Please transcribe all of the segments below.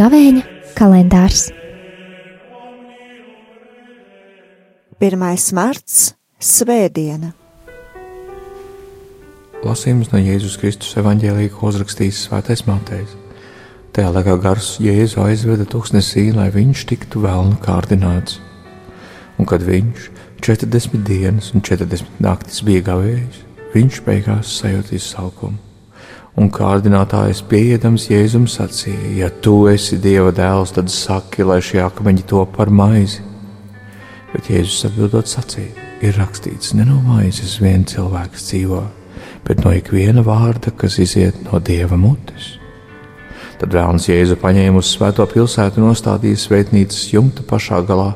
Gavēņa kalendārs 1. marts - Svētdiena. Lasījums no Jēzus Kristus evanģēlīja, ko uzrakstījis Svētais Matejs. Tajā laikā gars Jēzu aizveda tūkstnesī, lai viņš tiktu vēlnu kārdināts. Un kad viņš 40 dienas un 40 naktis bija gavējis, viņš beigās sajūta izsalkumu un kārdinātājs pieejams Jēzum sacīja: Ja tu esi Dieva dēls, tad saki, lai šie akmeņi to par maizi. Bet Jēzus atbildot sacīja: Ir rakstīts, ne no maizes vien cilvēks dzīvo, bet no ikviena vārda, kas iziet no Dieva mutes. Tad vēlams Jēzu paņēma uz svēto pilsētu, nostādīja svētnīcas jumta pašā galā,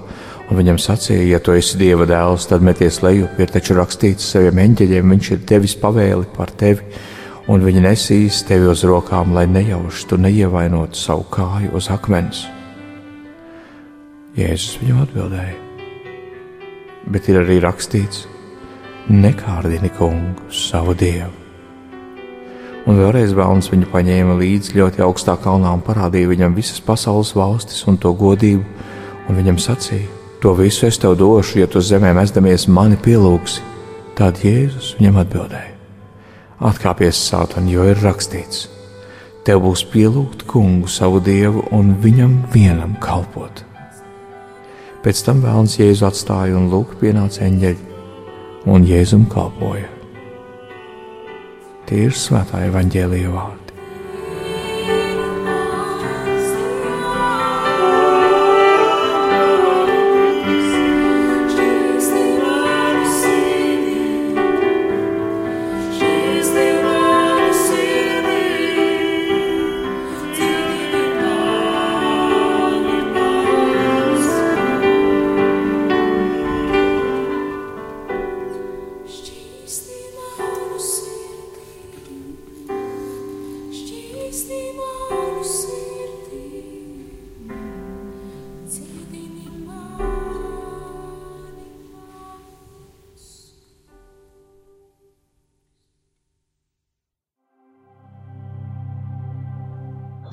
un viņam sacīja, ja tu esi Dieva dēls, tad meties leju, ir taču rakstīts saviem eņģeļiem, viņš ir devis pavēli par tevi un viņi nesīs tevi uz rokām, lai nejauštu, neievainotu savu kāju uz akmens. Jēzus viņam atbildēja: Bet ir arī rakstīts: Nekārdini kungu, savu dievu. Un vēlreiz Vēlns viņu paņēma līdzi ļoti augstā kalnā un parādīja viņam visas pasaules valstis un to godību, un viņam sacīja: To visu es tev došu, ja tu zemē mesdamies mani pielūgsi. Tad Jēzus viņam atbildēja: Atkāpies, Sātan, jo ir rakstīts: Tev būs pielūgt kungu savu dievu un viņam vienam kalpot. Pēc tam vēlams Jēzu atstāja un lūk, pienāca eņģeļi, un Jēzum kalpoja. Tie ir svētā evaņģēlīja vārdi.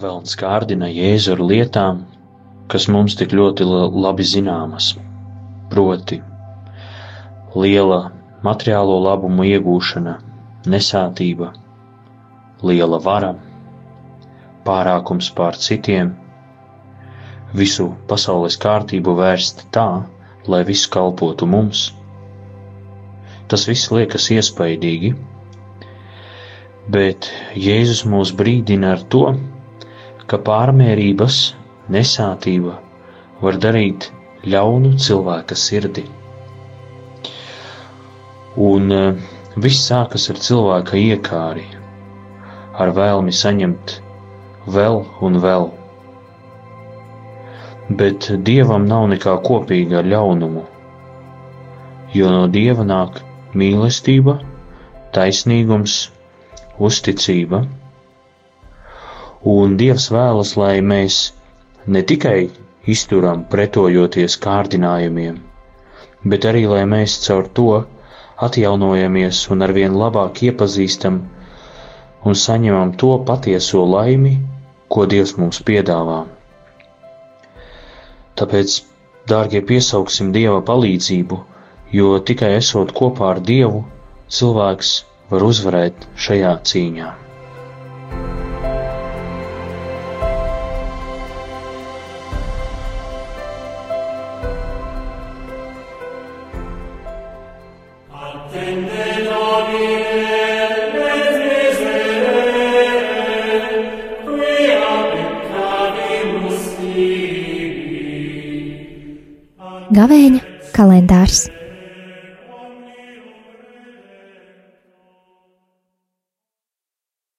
Velns kārdina Jēzu ar lietām, kas mums tik ļoti labi zināmas, proti, liela materiālo labumu iegūšana, nesātība, liela vara, pārākums pār citiem, visu pasaules kārtību vērst tā, lai viss kalpotu mums. Tas viss liekas iespaidīgi, bet Jēzus mūs brīdina ar to, ka pārmērības nesātība var darīt ļaunu cilvēka sirdi. Un uh, viss sākas ar cilvēka iekāri, ar vēlmi saņemt vēl un vēl. Bet dievam nav nekā kopīga ar ļaunumu, jo no dieva nāk mīlestība, taisnīgums, uzticība Un Dievs vēlas, lai mēs ne tikai izturam pretojoties kārdinājumiem, bet arī lai mēs caur to atjaunojamies un arvien labāk iepazīstam un saņemam to patieso laimi, ko Dievs mums piedāvā. Tāpēc, dārgie, piesauksim Dieva palīdzību, jo tikai esot kopā ar Dievu, cilvēks var uzvarēt šajā cīņā. Gavēņa kalendārs